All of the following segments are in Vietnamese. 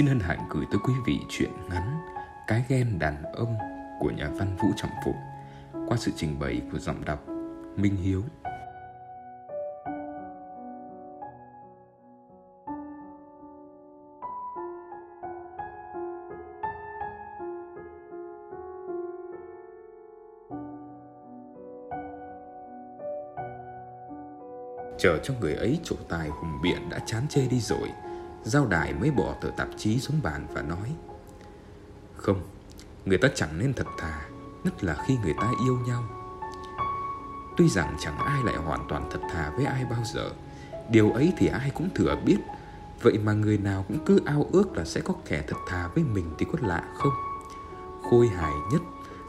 xin hân hạnh gửi tới quý vị chuyện ngắn Cái ghen đàn ông của nhà văn Vũ Trọng phụ qua sự trình bày của giọng đọc Minh Hiếu. Chờ cho người ấy chỗ tài hùng biện đã chán chê đi rồi Giao Đại mới bỏ tờ tạp chí xuống bàn và nói Không, người ta chẳng nên thật thà Nhất là khi người ta yêu nhau. Tuy rằng chẳng ai lại hoàn toàn thật thà với ai bao giờ Điều ấy thì ai cũng thừa biết. Vậy mà người nào cũng cứ ao ước là sẽ có kẻ thật thà với mình thì có lạ không? Khôi hài nhất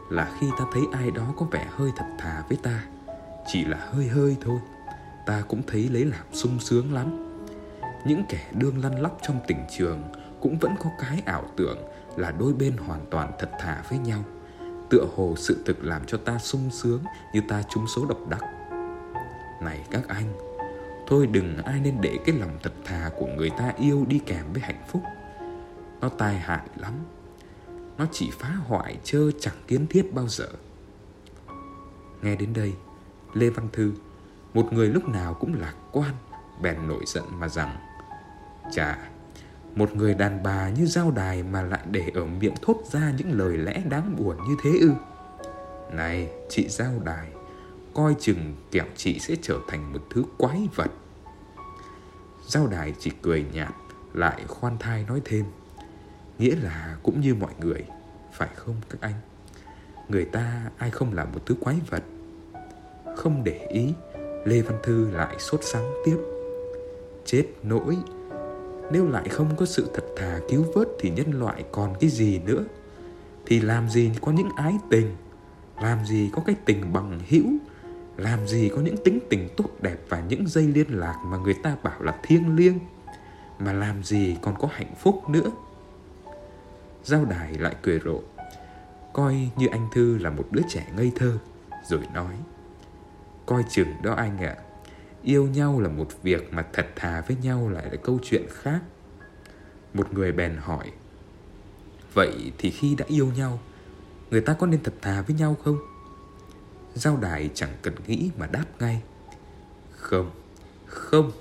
là khi ta thấy ai đó có vẻ hơi thật thà với ta. Chỉ là hơi hơi thôi Ta cũng thấy lấy làm sung sướng lắm những kẻ đương lăn lóc trong tình trường cũng vẫn có cái ảo tưởng là đôi bên hoàn toàn thật thà với nhau. Tựa hồ sự thực làm cho ta sung sướng như ta trúng số độc đắc. Này các anh, thôi đừng ai nên để cái lòng thật thà của người ta yêu đi kèm với hạnh phúc. Nó tai hại lắm. Nó chỉ phá hoại chơ chẳng kiến thiết bao giờ. Nghe đến đây, lê văn thư, một người lúc nào cũng lạc quan, bèn nổi giận mà rằng Chà, một người đàn bà như giao đài mà lại để ở miệng thốt ra những lời lẽ đáng buồn như thế ư? Này, chị giao đài, coi chừng kẹo chị sẽ trở thành một thứ quái vật. Giao đài chỉ cười nhạt, lại khoan thai nói thêm. Nghĩa là cũng như mọi người, phải không các anh? Người ta ai không là một thứ quái vật? Không để ý, Lê Văn Thư lại sốt sắng tiếp. Chết nỗi, nếu lại không có sự thật thà cứu vớt thì nhân loại còn cái gì nữa? Thì làm gì có những ái tình? Làm gì có cái tình bằng hữu? Làm gì có những tính tình tốt đẹp và những dây liên lạc mà người ta bảo là thiêng liêng? Mà làm gì còn có hạnh phúc nữa? Giao đài lại cười rộ. Coi như anh thư là một đứa trẻ ngây thơ rồi nói. Coi chừng đó anh ạ. à, yêu nhau là một việc mà thật thà với nhau lại là câu chuyện khác. Một người bèn hỏi, vậy thì khi đã yêu nhau, người ta có nên thật thà với nhau không? Giao đài chẳng cần nghĩ mà đáp ngay, không không,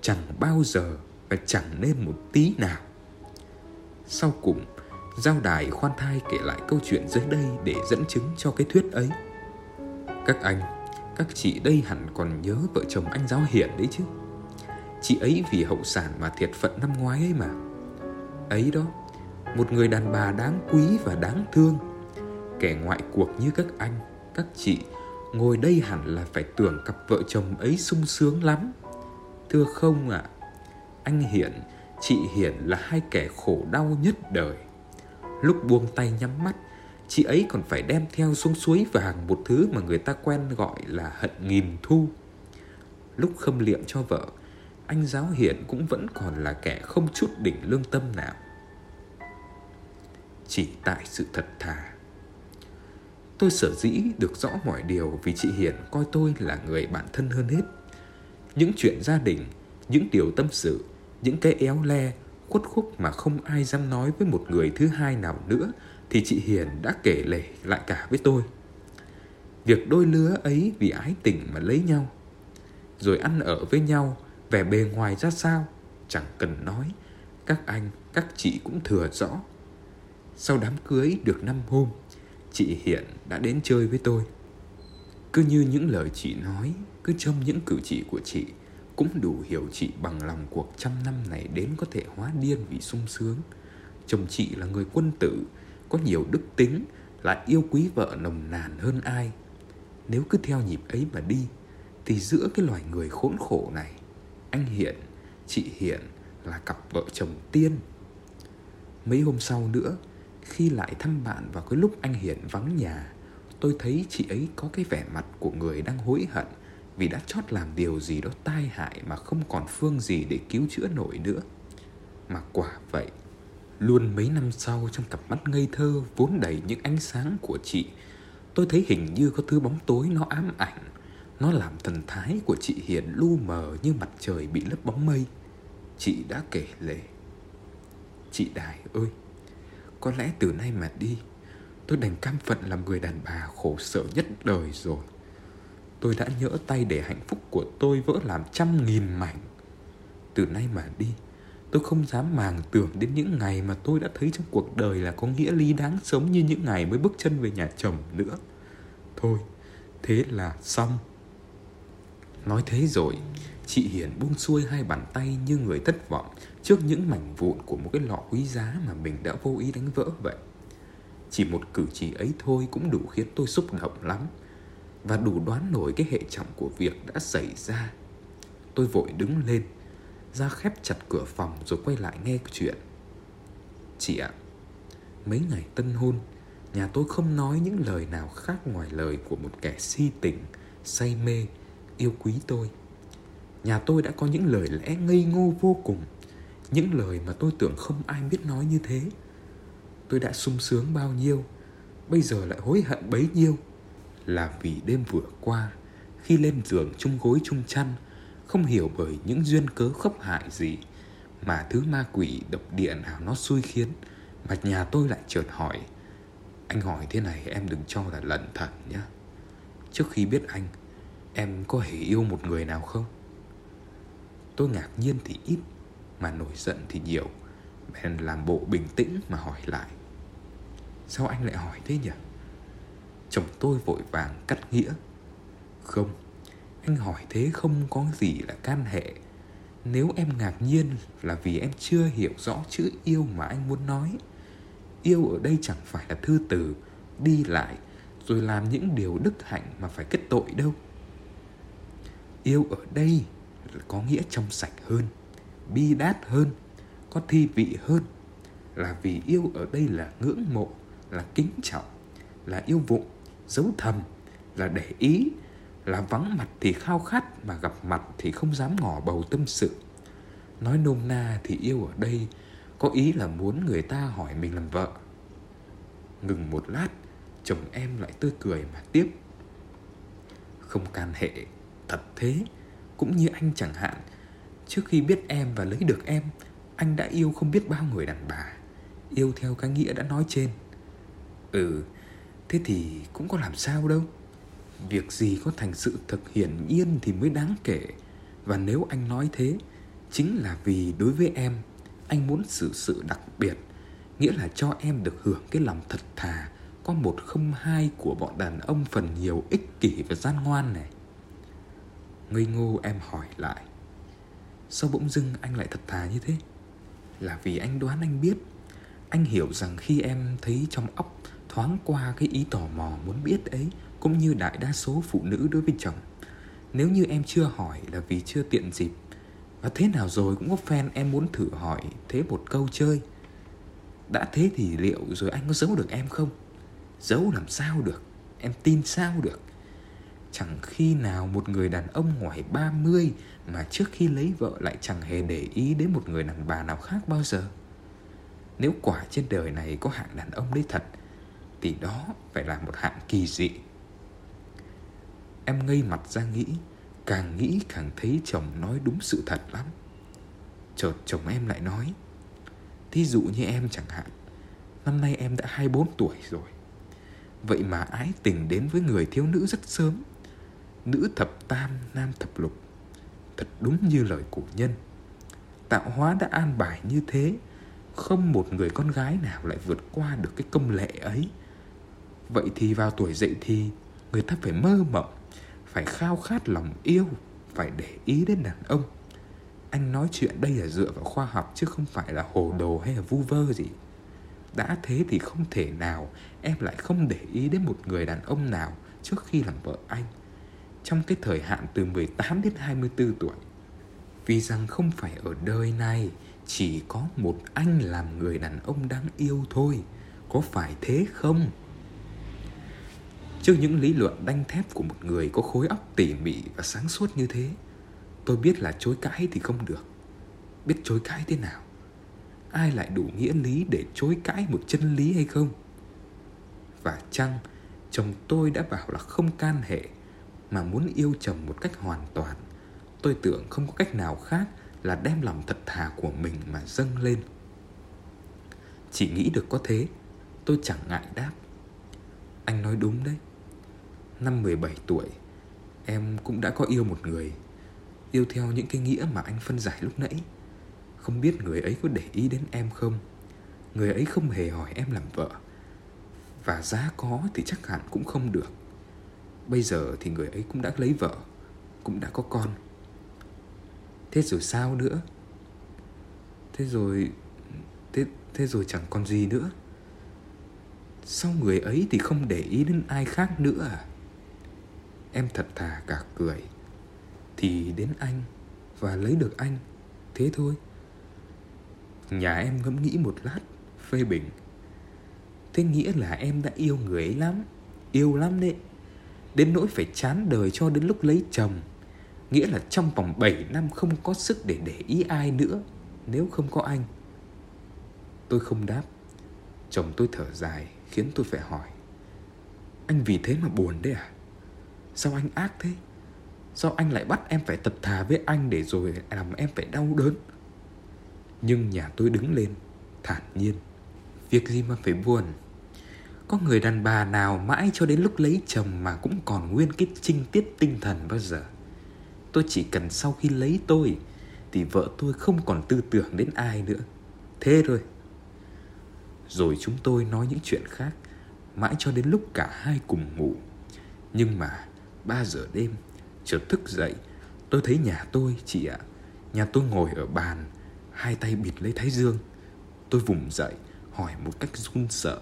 chẳng bao giờ và chẳng nên một tí nào. Sau cùng, giao đài khoan thai kể lại câu chuyện dưới đây để dẫn chứng cho cái thuyết ấy. Các anh các chị đây hẳn còn nhớ vợ chồng anh giáo hiển đấy chứ. Chị ấy vì hậu sản mà thiệt phận năm ngoái ấy mà. Ấy đó Một người đàn bà đáng quý và đáng thương. Kẻ ngoại cuộc như các anh Các chị Ngồi đây hẳn là phải tưởng cặp vợ chồng ấy sung sướng lắm. Thưa không ạ? À, Anh Hiển Chị Hiển là hai kẻ khổ đau nhất đời. Lúc buông tay nhắm mắt chị ấy còn phải đem theo xuống suối vàng một thứ mà người ta quen gọi là hận nghìn thu. Lúc khâm liệm cho vợ, anh giáo hiển cũng vẫn còn là kẻ không chút đỉnh lương tâm nào. Chỉ tại sự thật thà. Tôi sở dĩ được rõ mọi điều vì chị Hiển coi tôi là người bạn thân hơn hết. Những chuyện gia đình, những điều tâm sự, những cái éo le, khuất khúc mà không ai dám nói với một người thứ hai nào nữa thì chị Hiền đã kể lể lại cả với tôi. Việc đôi lứa ấy vì ái tình mà lấy nhau, rồi ăn ở với nhau, vẻ bề ngoài ra sao, chẳng cần nói, các anh, các chị cũng thừa rõ. Sau đám cưới được năm hôm, chị Hiền đã đến chơi với tôi. Cứ như những lời chị nói, cứ trong những cử chỉ của chị, cũng đủ hiểu chị bằng lòng cuộc trăm năm này đến có thể hóa điên vì sung sướng. Chồng chị là người quân tử, có nhiều đức tính, lại yêu quý vợ nồng nàn hơn ai. Nếu cứ theo nhịp ấy mà đi, thì giữa cái loài người khốn khổ này, anh hiện chị hiện là cặp vợ chồng tiên. Mấy hôm sau nữa, khi lại thăm bạn vào cái lúc anh hiện vắng nhà, tôi thấy chị ấy có cái vẻ mặt của người đang hối hận vì đã chót làm điều gì đó tai hại mà không còn phương gì để cứu chữa nổi nữa. Mà quả vậy Luôn mấy năm sau trong cặp mắt ngây thơ vốn đầy những ánh sáng của chị, Tôi thấy hình như có thứ bóng tối nó ám ảnh. Nó làm thần thái của chị Hiền lu mờ như mặt trời bị lấp bóng mây. Chị đã kể lể. Chị Đài ơi, Có lẽ từ nay mà đi, Tôi đành cam phận làm người đàn bà khổ sở nhất đời rồi. Tôi đã nhỡ tay để hạnh phúc của tôi vỡ làm trăm nghìn mảnh. Từ nay mà đi Tôi không dám màng tưởng đến những ngày mà tôi đã thấy trong cuộc đời là có nghĩa lý đáng sống như những ngày mới bước chân về nhà chồng nữa. Thôi, thế là xong. Nói thế rồi, chị Hiền buông xuôi hai bàn tay như người thất vọng trước những mảnh vụn của một cái lọ quý giá mà mình đã vô ý đánh vỡ vậy. Chỉ một cử chỉ ấy thôi cũng đủ khiến tôi xúc động lắm và đủ đoán nổi cái hệ trọng của việc đã xảy ra. Tôi vội đứng lên, ra khép chặt cửa phòng rồi quay lại nghe chuyện. Chị ạ, mấy ngày tân hôn, nhà tôi không nói những lời nào khác ngoài lời của một kẻ si tình, say mê, yêu quý tôi. Nhà tôi đã có những lời lẽ ngây ngô vô cùng, những lời mà tôi tưởng không ai biết nói như thế. Tôi đã sung sướng bao nhiêu, bây giờ lại hối hận bấy nhiêu là vì đêm vừa qua khi lên giường chung gối chung chăn không hiểu bởi những duyên cớ khốc hại gì mà thứ ma quỷ độc địa nào nó xui khiến. Mà nhà tôi lại chợt hỏi, anh hỏi thế này em đừng cho là lẩn thận nhé trước khi biết anh, em có hề yêu một người nào không? Tôi ngạc nhiên thì ít, mà nổi giận thì nhiều. Bèn làm bộ bình tĩnh mà hỏi lại, sao anh lại hỏi thế nhỉ? Chồng tôi vội vàng cắt nghĩa, không anh hỏi thế không có gì là can hệ. Nếu em ngạc nhiên là vì em chưa hiểu rõ chữ yêu mà anh muốn nói. Yêu ở đây chẳng phải là thư từ, đi lại, rồi làm những điều đức hạnh mà phải kết tội đâu. Yêu ở đây là có nghĩa trong sạch hơn, bi đát hơn, có thi vị hơn. Là vì yêu ở đây là ngưỡng mộ, là kính trọng, là yêu vụng giấu thầm, là để ý là vắng mặt thì khao khát mà gặp mặt thì không dám ngỏ bầu tâm sự. Nói nôm na thì yêu ở đây, có ý là muốn người ta hỏi mình làm vợ. Ngừng một lát, chồng em lại tươi cười mà tiếp. Không can hệ, thật thế, cũng như anh chẳng hạn. Trước khi biết em và lấy được em, anh đã yêu không biết bao người đàn bà. Yêu theo cái nghĩa đã nói trên. Ừ thế thì cũng có làm sao đâu việc gì có thành sự thực hiển nhiên thì mới đáng kể. Và nếu anh nói thế, chính là vì đối với em, anh muốn xử sự đặc biệt, nghĩa là cho em được hưởng cái lòng thật thà, có một không hai của bọn đàn ông phần nhiều ích kỷ và gian ngoan này. Ngây ngô em hỏi lại, sao bỗng dưng anh lại thật thà như thế? Là vì anh đoán anh biết. Anh hiểu rằng khi em thấy trong óc thoáng qua cái ý tò mò muốn biết ấy cũng như đại đa số phụ nữ đối với chồng. Nếu như em chưa hỏi là vì chưa tiện dịp và thế nào rồi cũng có fan em muốn thử hỏi thế một câu chơi. Đã thế thì liệu rồi anh có giấu được em không? Giấu làm sao được? Em tin sao được? Chẳng khi nào một người đàn ông ngoài 30 mà trước khi lấy vợ lại chẳng hề để ý đến một người đàn bà nào khác bao giờ. Nếu quả trên đời này có hạng đàn ông đấy thật, thì đó phải là một hạng kỳ dị. Em ngây mặt ra nghĩ Càng nghĩ càng thấy chồng nói đúng sự thật lắm. Chợt chồng em lại nói Thí dụ như em chẳng hạn Năm nay em đã 24 tuổi rồi. Vậy mà ái tình đến với người thiếu nữ rất sớm. Nữ thập tam, nam thập lục. Thật đúng như lời cổ nhân. Tạo hóa đã an bài như thế Không một người con gái nào lại vượt qua được cái công lệ ấy. Vậy thì vào tuổi dậy thì Người ta phải mơ mộng phải khao khát lòng yêu, phải để ý đến đàn ông anh nói chuyện đây là dựa vào khoa học chứ không phải là hồ đồ hay là vu vơ gì đã thế thì không thể nào em lại không để ý đến một người đàn ông nào trước khi làm vợ anh trong cái thời hạn từ 18 đến 24 tuổi. Vì rằng không phải ở đời này chỉ có một anh làm người đàn ông đáng yêu thôi. Có phải thế không? Trước những lý luận đanh thép của một người có khối óc tỉ mỉ và sáng suốt như thế, tôi biết là chối cãi thì không được. Biết chối cãi thế nào? Ai lại đủ nghĩa lý để chối cãi một chân lý hay không? Và chăng chồng tôi đã bảo là không can hệ mà muốn yêu chồng một cách hoàn toàn. Tôi tưởng không có cách nào khác là đem lòng thật thà của mình mà dâng lên. Chỉ nghĩ được có thế Tôi chẳng ngại đáp Anh nói đúng đấy Năm 17 tuổi Em cũng đã có yêu một người Yêu theo những cái nghĩa mà anh phân giải lúc nãy. Không biết người ấy có để ý đến em không? Người ấy không hề hỏi em làm vợ. Và giá có thì chắc hẳn cũng không được. Bây giờ thì người ấy cũng đã lấy vợ Cũng đã có con. Thế rồi sao nữa? Thế rồi Thế, thế rồi chẳng còn gì nữa. Sao người ấy thì không để ý đến ai khác nữa à? Em thật thà cả cười. Thì đến anh Và lấy được anh, Thế thôi. Nhà em ngẫm nghĩ một lát, Phê bình. Thế nghĩa là em đã yêu người ấy lắm, Yêu lắm đấy. Đến nỗi phải chán đời cho đến lúc lấy chồng. Nghĩa là trong vòng 7 năm không có sức để để ý ai nữa, Nếu không có anh. Tôi không đáp. Chồng tôi thở dài, khiến tôi phải hỏi. Anh vì thế mà buồn đấy à? Sao anh ác thế? Sao anh lại bắt em phải thật thà với anh Để rồi làm em phải đau đớn? Nhưng nhà tôi đứng lên, Thản nhiên. Việc gì mà phải buồn? Có người đàn bà nào mãi cho đến lúc lấy chồng Mà cũng còn nguyên cái trinh tiết tinh thần bao giờ? Tôi chỉ cần sau khi lấy tôi Thì vợ tôi không còn tư tưởng đến ai nữa. Thế rồi Rồi chúng tôi nói những chuyện khác, Mãi cho đến lúc cả hai cùng ngủ. Nhưng mà 3 giờ đêm, Chợt thức dậy. Tôi thấy nhà tôi, chị ạ. Nhà tôi ngồi ở bàn, Hai tay bịt lấy thái dương. Tôi vùng dậy, hỏi một cách run sợ.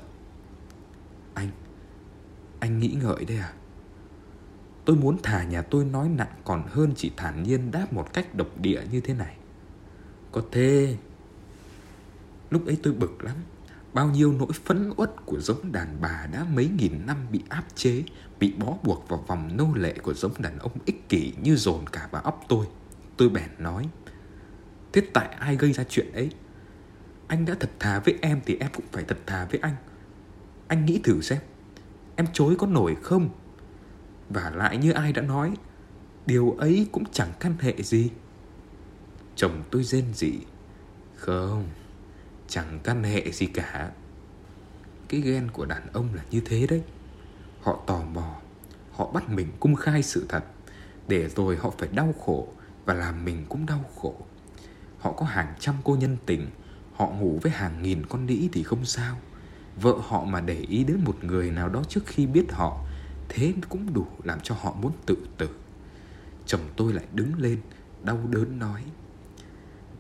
Anh Anh nghĩ ngợi đây à? Tôi muốn thả nhà tôi nói nặng còn hơn chỉ thản nhiên đáp một cách độc địa như thế này. Có thế. Lúc ấy tôi bực lắm. Bao nhiêu nỗi phẫn uất của giống đàn bà đã mấy nghìn năm bị áp chế, Bị bó buộc vào vòng nô lệ của giống đàn ông ích kỷ như dồn cả vào óc tôi. Tôi bèn nói, Thế tại ai gây ra chuyện ấy? Anh đã thật thà với em thì em cũng phải thật thà với anh. Anh nghĩ thử xem, Em chối có nổi không? Và lại như ai đã nói, Điều ấy cũng chẳng căn hệ gì. Chồng tôi rên rỉ, Không Chẳng căn hệ gì cả. Cái ghen của đàn ông là như thế đấy. Họ tò mò, Họ bắt mình cung khai sự thật, Để rồi họ phải đau khổ Và làm mình cũng đau khổ. Họ có hàng trăm cô nhân tình, Họ ngủ với hàng nghìn con đĩ thì không sao. Vợ họ mà để ý đến một người nào đó trước khi biết họ, Thế cũng đủ làm cho họ muốn tự tử. Chồng tôi lại đứng lên, Đau đớn nói,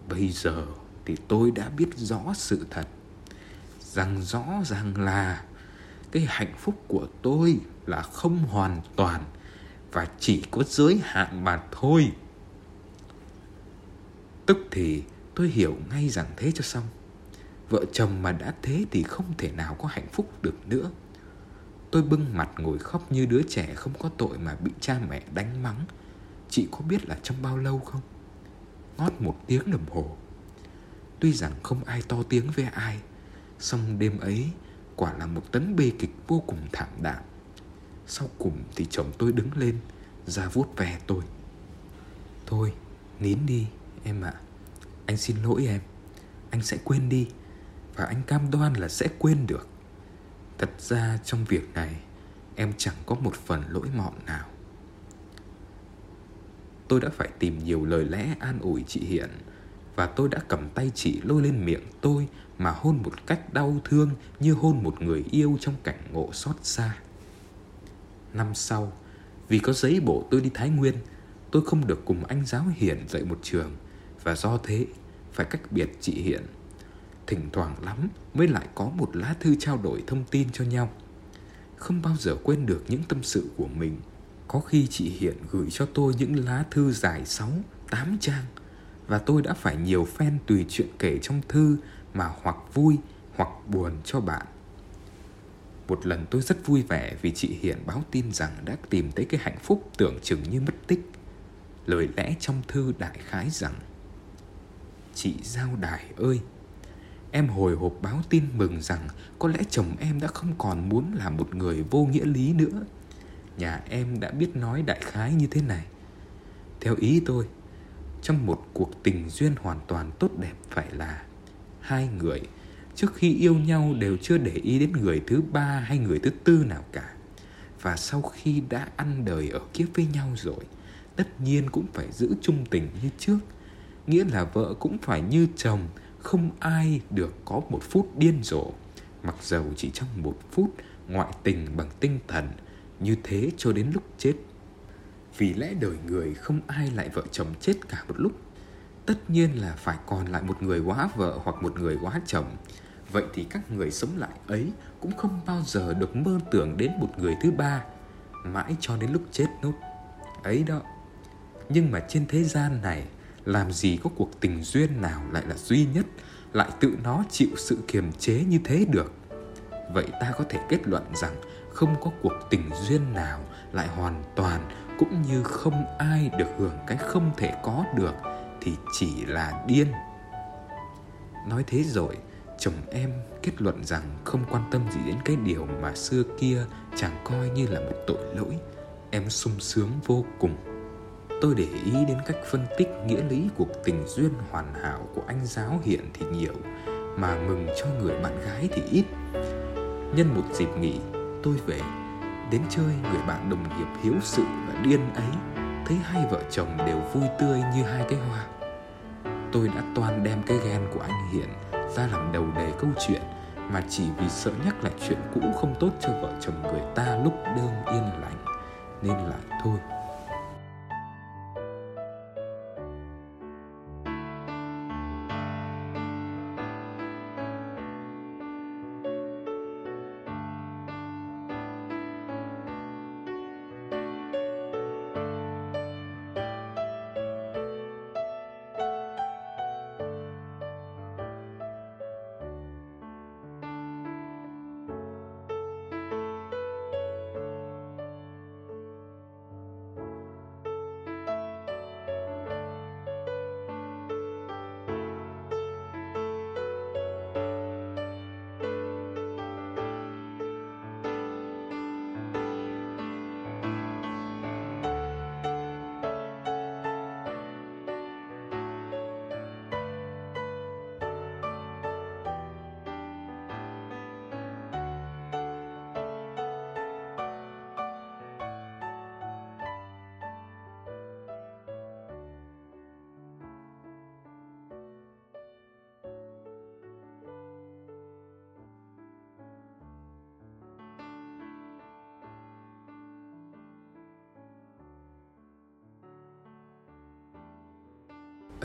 Bây giờ thì tôi đã biết rõ sự thật, rằng rõ ràng là cái hạnh phúc của tôi là không hoàn toàn và chỉ có giới hạn mà thôi. Tức thì tôi hiểu ngay rằng thế cho xong. Vợ chồng mà đã thế thì không thể nào có hạnh phúc được nữa. Tôi bưng mặt ngồi khóc như đứa trẻ không có tội mà bị cha mẹ đánh mắng. Chị có biết là trong bao lâu không? Ngót một tiếng đồng hồ. Tuy rằng không ai to tiếng với ai, Song đêm ấy Quả là một tấn bê kịch vô cùng thảm đạm. Sau cùng thì chồng tôi đứng lên, Ra vuốt ve tôi. Thôi, nín đi, em ạ. À. Anh xin lỗi em. Anh sẽ quên đi, Và anh cam đoan là sẽ quên được. Thật ra trong việc này, Em chẳng có một phần lỗi mọn nào. Tôi đã phải tìm nhiều lời lẽ an ủi chị Hiện và tôi đã cầm tay chị lôi lên miệng tôi mà hôn một cách đau thương như hôn một người yêu trong cảnh ngộ xót xa. Năm sau, vì có giấy bộ tôi đi Thái Nguyên, tôi không được cùng anh giáo Hiển dạy một trường và do thế phải cách biệt chị Hiển. Thỉnh thoảng lắm mới lại có một lá thư trao đổi thông tin cho nhau. Không bao giờ quên được những tâm sự của mình. Có khi chị Hiển gửi cho tôi những lá thư dài 6, 8 trang – và tôi đã phải nhiều phen tùy chuyện kể trong thư mà hoặc vui hoặc buồn cho bạn. Một lần tôi rất vui vẻ vì chị Hiền báo tin rằng đã tìm thấy cái hạnh phúc tưởng chừng như mất tích. Lời lẽ trong thư đại khái rằng Chị Giao Đài ơi, em hồi hộp báo tin mừng rằng có lẽ chồng em đã không còn muốn là một người vô nghĩa lý nữa. Nhà em đã biết nói đại khái như thế này. Theo ý tôi, trong một cuộc tình duyên hoàn toàn tốt đẹp phải là hai người. Trước khi yêu nhau đều chưa để ý đến người thứ ba hay người thứ tư nào cả. Và sau khi đã ăn đời ở kiếp với nhau rồi, tất nhiên cũng phải giữ chung tình như trước. Nghĩa là vợ cũng phải như chồng, không ai được có một phút điên rồ. Mặc dầu chỉ trong một phút, ngoại tình bằng tinh thần, như thế cho đến lúc chết vì lẽ đời người không ai lại vợ chồng chết cả một lúc. Tất nhiên là phải còn lại một người quá vợ hoặc một người quá chồng. Vậy thì các người sống lại ấy cũng không bao giờ được mơ tưởng đến một người thứ ba, mãi cho đến lúc chết nốt. Ấy đó. Nhưng mà trên thế gian này, làm gì có cuộc tình duyên nào lại là duy nhất, lại tự nó chịu sự kiềm chế như thế được? Vậy ta có thể kết luận rằng không có cuộc tình duyên nào lại hoàn toàn cũng như không ai được hưởng cái không thể có được thì chỉ là điên. Nói thế rồi, chồng em kết luận rằng không quan tâm gì đến cái điều mà xưa kia chàng coi như là một tội lỗi. Em sung sướng vô cùng. Tôi để ý đến cách phân tích nghĩa lý cuộc tình duyên hoàn hảo của anh giáo hiện thì nhiều, mà mừng cho người bạn gái thì ít. Nhân một dịp nghỉ, tôi về đến chơi, người bạn đồng nghiệp hiếu sự và điên ấy thấy hai vợ chồng đều vui tươi như hai cái hoa. Tôi đã toan đem cái ghen của anh hiển ra làm đầu đề câu chuyện, mà chỉ vì sợ nhắc lại chuyện cũ không tốt cho vợ chồng người ta lúc đương yên lành, nên lại thôi.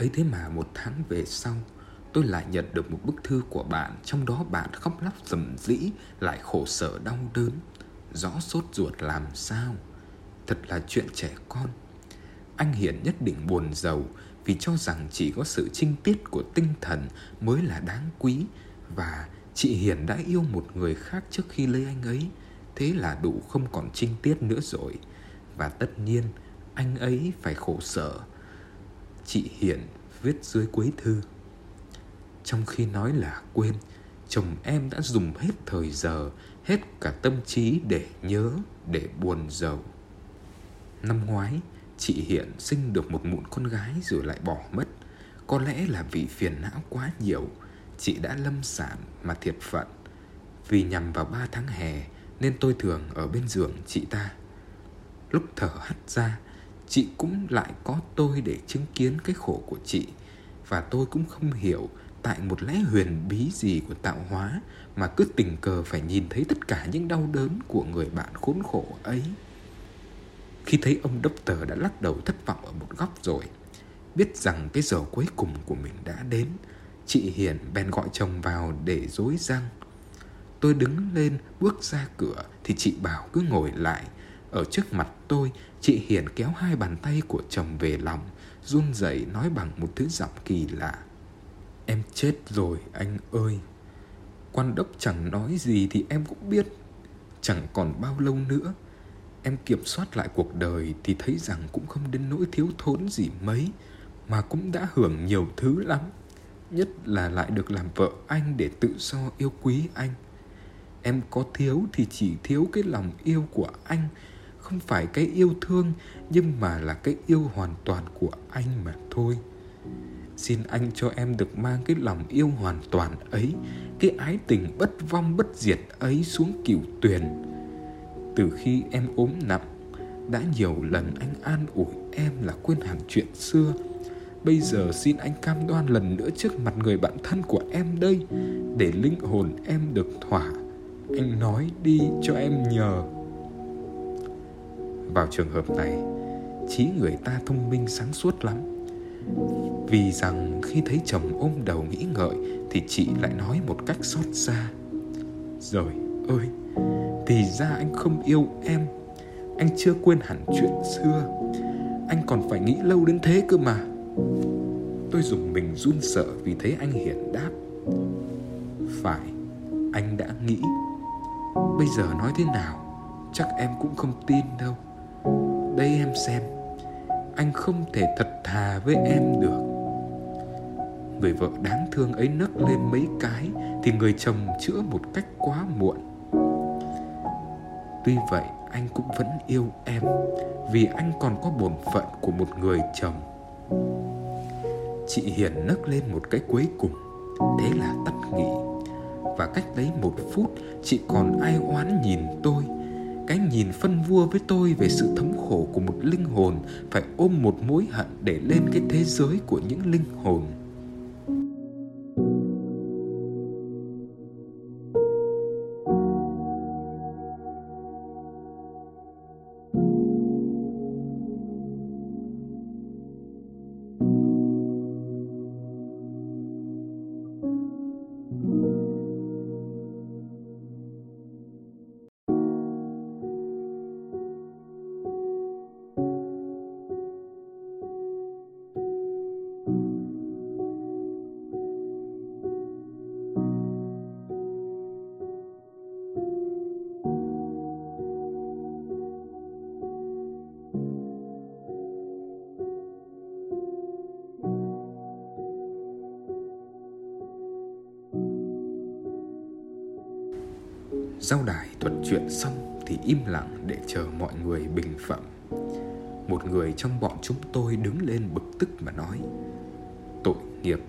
Ấy thế mà một tháng về sau, tôi lại nhận được một bức thư của bạn, trong đó bạn khóc lóc rầm rĩ, lại khổ sở đau đớn. Rõ sốt ruột làm sao? Thật là chuyện trẻ con. Anh hiển nhất định buồn giàu vì cho rằng chỉ có sự trinh tiết của tinh thần mới là đáng quý, và chị hiển đã yêu một người khác trước khi lấy anh ấy. Thế là đủ không còn trinh tiết nữa rồi. Và tất nhiên, anh ấy phải khổ sở chị Hiển viết dưới cuối thư. Trong khi nói là quên, chồng em đã dùng hết thời giờ, hết cả tâm trí để nhớ, để buồn giàu. Năm ngoái, chị hiện sinh được một mụn con gái rồi lại bỏ mất. Có lẽ là vì phiền não quá nhiều, chị đã lâm sản mà thiệt phận. Vì nhằm vào ba tháng hè nên tôi thường ở bên giường chị ta. Lúc thở hắt ra, chị cũng lại có tôi để chứng kiến cái khổ của chị. Và tôi cũng không hiểu tại một lẽ huyền bí gì của tạo hóa mà cứ tình cờ phải nhìn thấy tất cả những đau đớn của người bạn khốn khổ ấy. Khi thấy ông đốc tờ đã lắc đầu thất vọng ở một góc rồi biết rằng cái giờ cuối cùng của mình đã đến chị hiền bèn gọi chồng vào để dối răng. Tôi đứng lên bước ra cửa thì chị bảo cứ ngồi lại ở trước mặt tôi, chị Hiền kéo hai bàn tay của chồng về lòng, run rẩy nói bằng một thứ giọng kỳ lạ. Em chết rồi anh ơi. Quan đốc chẳng nói gì thì em cũng biết. Chẳng còn bao lâu nữa. Em kiểm soát lại cuộc đời thì thấy rằng cũng không đến nỗi thiếu thốn gì mấy, mà cũng đã hưởng nhiều thứ lắm. Nhất là lại được làm vợ anh để tự do yêu quý anh. Em có thiếu thì chỉ thiếu cái lòng yêu của anh không phải cái yêu thương, nhưng mà là cái yêu hoàn toàn của anh mà thôi. Xin anh cho em được mang cái lòng yêu hoàn toàn ấy, cái ái tình bất vong bất diệt ấy xuống cửu tuyền. Từ khi em ốm nặng, đã nhiều lần anh an ủi em là quên hẳn chuyện xưa. Bây giờ xin anh cam đoan lần nữa trước mặt người bạn thân của em đây, để linh hồn em được thỏa. Anh nói đi cho em nhờ vào trường hợp này trí người ta thông minh sáng suốt lắm. Vì rằng khi thấy chồng ôm đầu nghĩ ngợi thì chị lại nói một cách xót xa. Rồi ơi, thì ra anh không yêu em. Anh chưa quên hẳn chuyện xưa. Anh còn phải nghĩ lâu đến thế cơ mà. Tôi dùng mình run sợ vì thấy anh hiển đáp. Phải, anh đã nghĩ. Bây giờ nói thế nào, chắc em cũng không tin đâu đây em xem. Anh không thể thật thà với em được. Người vợ đáng thương ấy nấc lên mấy cái thì người chồng chữa một cách quá muộn. Tuy vậy, anh cũng vẫn yêu em vì anh còn có bổn phận của một người chồng. Chị hiền nấc lên một cái cuối cùng, thế là tắt nghỉ. Và cách đấy một phút, chị còn ai oán nhìn tôi cái nhìn phân vua với tôi về sự thống khổ của một linh hồn phải ôm một mối hận để lên cái thế giới của những linh hồn. Giao đài thuật chuyện xong thì im lặng để chờ mọi người bình phẩm. Một người trong bọn chúng tôi đứng lên bực tức mà nói Tội nghiệp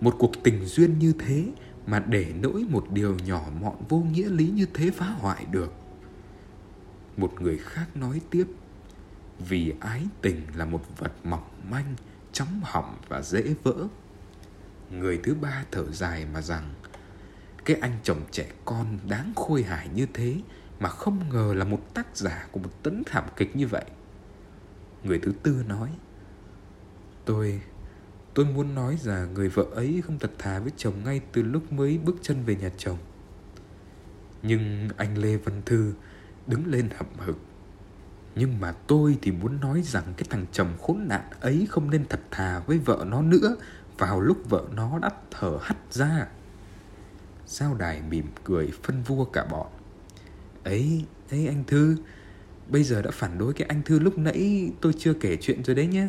Một cuộc tình duyên như thế mà để nỗi một điều nhỏ mọn vô nghĩa lý như thế phá hoại được Một người khác nói tiếp Vì ái tình là một vật mỏng manh, chóng hỏng và dễ vỡ Người thứ ba thở dài mà rằng cái anh chồng trẻ con đáng khôi hài như thế mà không ngờ là một tác giả của một tấn thảm kịch như vậy. Người thứ tư nói, Tôi Tôi muốn nói rằng người vợ ấy không thật thà với chồng ngay từ lúc mới bước chân về nhà chồng Nhưng anh Lê Văn Thư đứng lên hậm hực, Nhưng mà tôi thì muốn nói rằng cái thằng chồng khốn nạn ấy không nên thật thà với vợ nó nữa Vào lúc vợ nó đã thở hắt ra Sao đài mỉm cười phân vua cả bọn? Ấy, ấy anh Thư Bây giờ đã phản đối cái anh Thư lúc nãy tôi chưa kể chuyện rồi đấy nhé.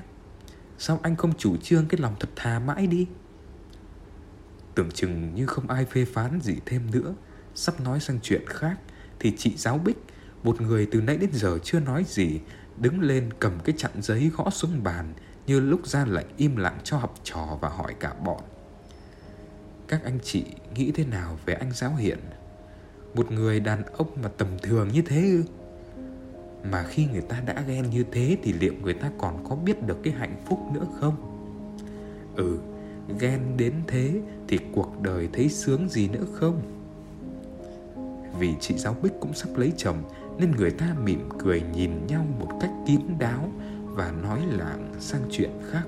Sao anh không chủ trương cái lòng thật thà mãi đi? Tưởng chừng như không ai phê phán gì thêm nữa. Sắp nói sang chuyện khác Thì chị giáo Bích Một người từ nãy đến giờ chưa nói gì Đứng lên cầm cái chặn giấy gõ xuống bàn Như lúc ra lệnh im lặng cho học trò và hỏi cả bọn các anh chị nghĩ thế nào về anh giáo hiện? Một người đàn ông mà tầm thường như thế ư? Mà khi người ta đã ghen như thế thì liệu người ta còn có biết được cái hạnh phúc nữa không? Ừ ghen đến thế thì cuộc đời thấy sướng gì nữa không? Vì chị giáo bích cũng sắp lấy chồng, nên người ta mỉm cười nhìn nhau một cách kín đáo và nói lảng sang chuyện khác.